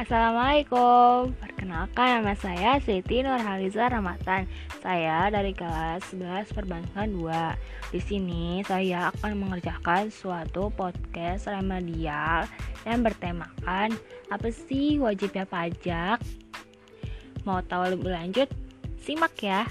Assalamualaikum Perkenalkan nama saya Siti Nurhaliza Ramatan Saya dari kelas 11 Perbankan 2 Di sini saya akan mengerjakan suatu podcast remedial Yang bertemakan Apa sih wajibnya pajak? Mau tahu lebih lanjut? Simak ya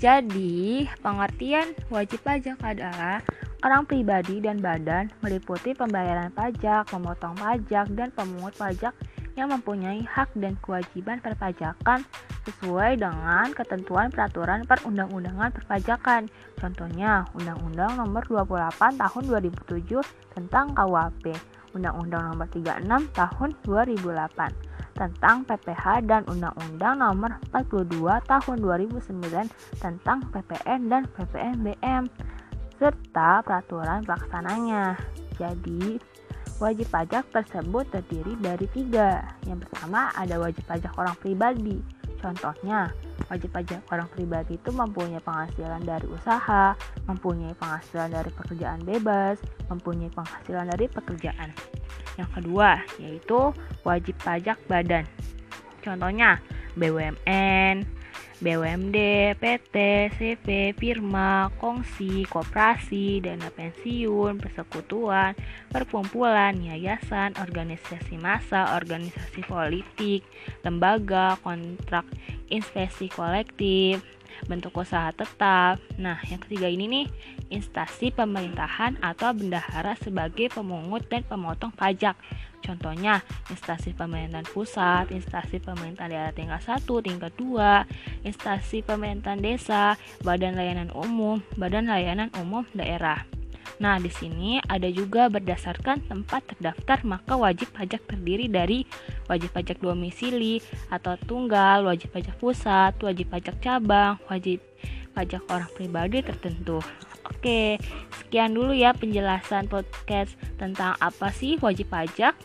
jadi, pengertian wajib pajak adalah orang pribadi dan badan meliputi pembayaran pajak, memotong pajak, dan pemungut pajak yang mempunyai hak dan kewajiban perpajakan sesuai dengan ketentuan peraturan perundang-undangan perpajakan. Contohnya, Undang-Undang Nomor 28 Tahun 2007 tentang KUHP, Undang-Undang Nomor 36 Tahun 2008 tentang PPH dan Undang-Undang Nomor 42 Tahun 2009 tentang PPN dan PPNBM serta peraturan pelaksananya. Jadi, wajib pajak tersebut terdiri dari tiga. Yang pertama ada wajib pajak orang pribadi. Contohnya, wajib pajak orang pribadi itu mempunyai penghasilan dari usaha, mempunyai penghasilan dari pekerjaan bebas, mempunyai penghasilan dari pekerjaan. Yang kedua, yaitu wajib pajak badan. Contohnya, BUMN, BUMD, PT, CV, firma, kongsi, koperasi, dana pensiun, persekutuan, perkumpulan, yayasan, organisasi massa, organisasi politik, lembaga, kontrak investasi kolektif, bentuk usaha tetap. Nah, yang ketiga ini nih, instansi pemerintahan atau bendahara sebagai pemungut dan pemotong pajak. Contohnya, instansi pemerintahan pusat, instansi pemerintahan daerah tingkat 1, tingkat 2, instansi pemerintahan desa, badan layanan umum, badan layanan umum daerah. Nah, di sini ada juga berdasarkan tempat terdaftar, maka wajib pajak terdiri dari wajib pajak domisili atau tunggal, wajib pajak pusat, wajib pajak cabang, wajib pajak orang pribadi tertentu. Oke, sekian dulu ya penjelasan podcast tentang apa sih wajib pajak.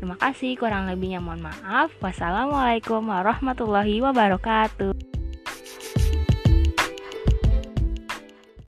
Terima kasih, kurang lebihnya mohon maaf. Wassalamualaikum warahmatullahi wabarakatuh.